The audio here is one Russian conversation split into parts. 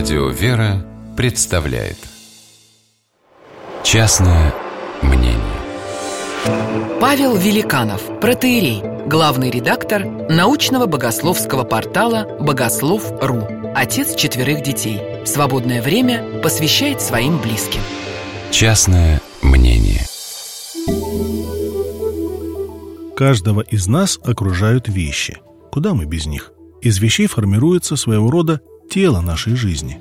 Радио «Вера» представляет Частное мнение Павел Великанов, протеерей, главный редактор научного богословского портала «Богослов.ру», отец четверых детей. Свободное время посвящает своим близким. Частное мнение Каждого из нас окружают вещи. Куда мы без них? Из вещей формируется своего рода тело нашей жизни.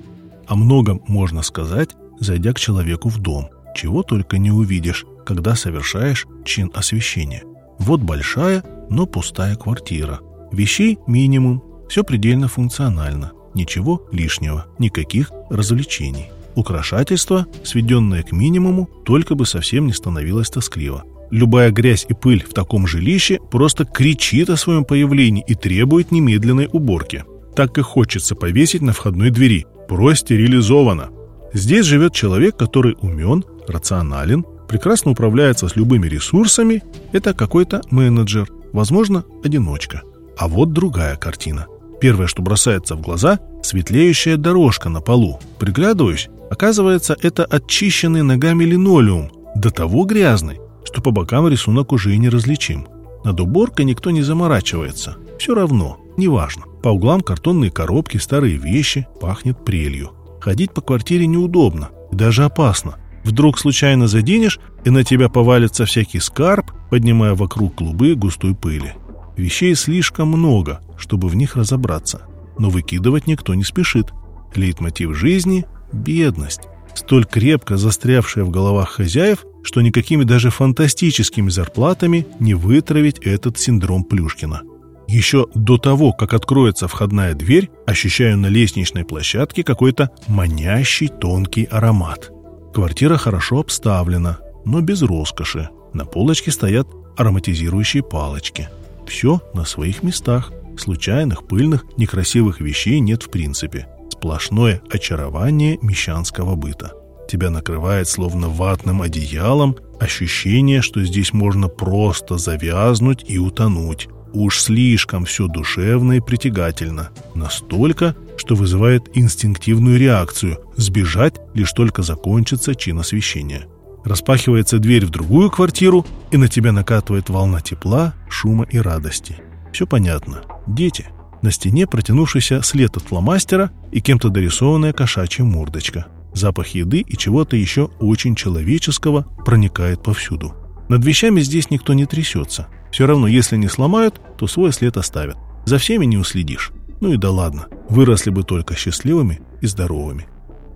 О многом можно сказать, зайдя к человеку в дом. Чего только не увидишь, когда совершаешь чин освящения. Вот большая, но пустая квартира. Вещей минимум, все предельно функционально. Ничего лишнего, никаких развлечений. Украшательство, сведенное к минимуму, только бы совсем не становилось тоскливо. Любая грязь и пыль в таком жилище просто кричит о своем появлении и требует немедленной уборки. Так и хочется повесить на входной двери. Простерилизовано. Здесь живет человек, который умен, рационален, прекрасно управляется с любыми ресурсами. Это какой-то менеджер, возможно, одиночка. А вот другая картина. Первое, что бросается в глаза – светлеющая дорожка на полу. Приглядываюсь, оказывается, это очищенный ногами линолеум, до того грязный, что по бокам рисунок уже и не различим. Над уборкой никто не заморачивается. Все равно, неважно. По углам картонные коробки, старые вещи, пахнет прелью. Ходить по квартире неудобно и даже опасно. Вдруг случайно заденешь, и на тебя повалится всякий скарб, поднимая вокруг клубы густой пыли. Вещей слишком много, чтобы в них разобраться. Но выкидывать никто не спешит. Лейтмотив жизни – бедность столь крепко застрявшая в головах хозяев, что никакими даже фантастическими зарплатами не вытравить этот синдром Плюшкина. Еще до того, как откроется входная дверь, ощущаю на лестничной площадке какой-то манящий тонкий аромат. Квартира хорошо обставлена, но без роскоши. На полочке стоят ароматизирующие палочки. Все на своих местах. Случайных, пыльных, некрасивых вещей нет в принципе сплошное очарование мещанского быта. Тебя накрывает словно ватным одеялом ощущение, что здесь можно просто завязнуть и утонуть. Уж слишком все душевно и притягательно. Настолько, что вызывает инстинктивную реакцию – сбежать, лишь только закончится чин освещения. Распахивается дверь в другую квартиру, и на тебя накатывает волна тепла, шума и радости. Все понятно. Дети – на стене протянувшийся след от фломастера и кем-то дорисованная кошачья мордочка. Запах еды и чего-то еще очень человеческого проникает повсюду. Над вещами здесь никто не трясется. Все равно, если не сломают, то свой след оставят. За всеми не уследишь. Ну и да ладно, выросли бы только счастливыми и здоровыми.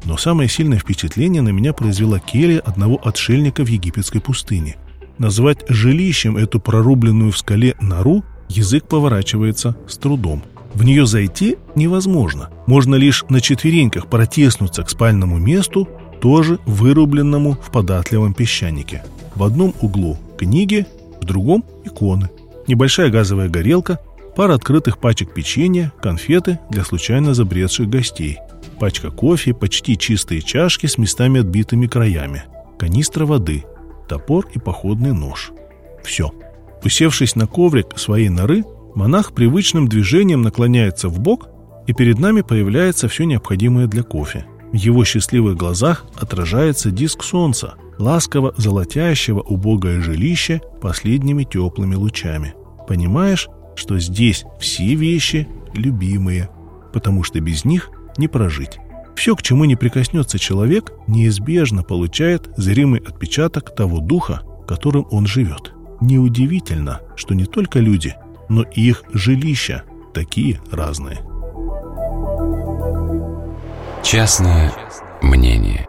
Но самое сильное впечатление на меня произвела келья одного отшельника в египетской пустыне. Назвать жилищем эту прорубленную в скале нору язык поворачивается с трудом. В нее зайти невозможно. Можно лишь на четвереньках протеснуться к спальному месту, тоже вырубленному в податливом песчанике. В одном углу книги, в другом иконы. Небольшая газовая горелка, пара открытых пачек печенья, конфеты для случайно забредших гостей, пачка кофе, почти чистые чашки с местами отбитыми краями, канистра воды, топор и походный нож. Все. Усевшись на коврик своей норы, Монах привычным движением наклоняется в бок, и перед нами появляется все необходимое для кофе. В его счастливых глазах отражается диск солнца, ласково золотящего убогое жилище последними теплыми лучами. Понимаешь, что здесь все вещи любимые, потому что без них не прожить. Все, к чему не прикоснется человек, неизбежно получает зримый отпечаток того духа, которым он живет. Неудивительно, что не только люди, но их жилища такие разные. Частное мнение.